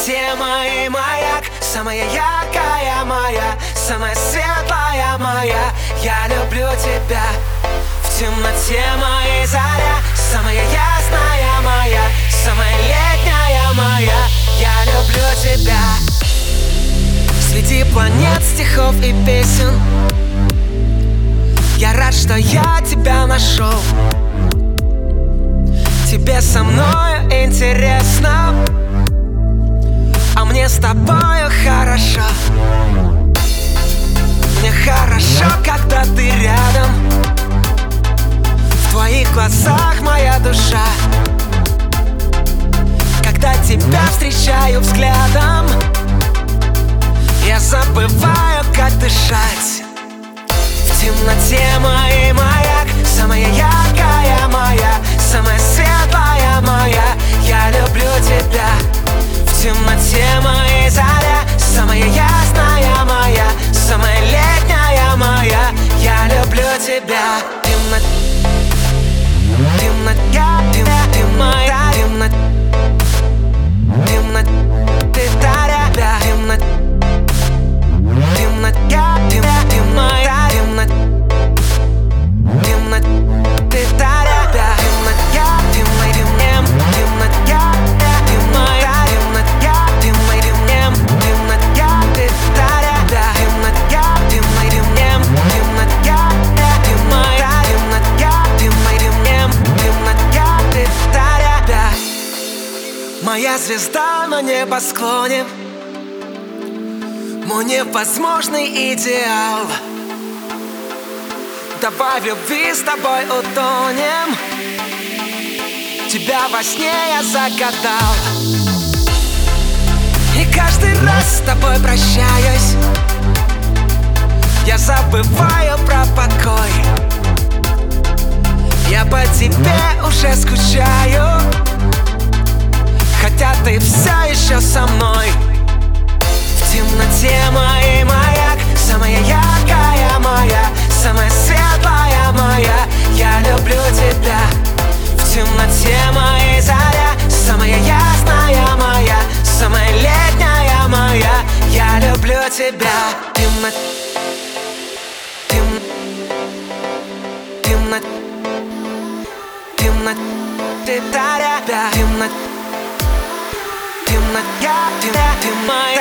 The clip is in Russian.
темноте мой маяк Самая яркая моя, самая светлая моя. Я люблю тебя. В темноте моей заря Самая ясная моя, самая летняя моя. Я люблю тебя. Среди планет, стихов и песен. Я рад, что я тебя нашел. Тебе со мною интересно с тобою хорошо. Мне хорошо, когда ты рядом. В твоих глазах моя душа. Когда тебя встречаю взглядом Я забываю, как дышать. В темноте мой маяк Самая яркая моя Самая светлая моя. Я люблю тебя. В темноте моей заря Самая ясная моя Самая летняя моя. Я люблю тебя. Темнот... Темнот... Я... Тем... Ты моя Темнот... Темнот... Моя звезда на небосклоне. Мой невозможный идеал. Давай в любви с тобой утонем. Тебя во сне я загадал. И каждый раз с тобой прощаюсь. Я забываю про покой. Я по тебе уже скучаю Хотя ты все еще со мной. В темноте мой маяк Самая яркая моя Самая светлая моя. Я люблю тебя. В темноте моей заря Самая ясная моя Самая летняя моя. Я люблю тебя. Темно... Тем... Темно... Темно... Ты таря, темно... Темно... Я... Ты, ты моя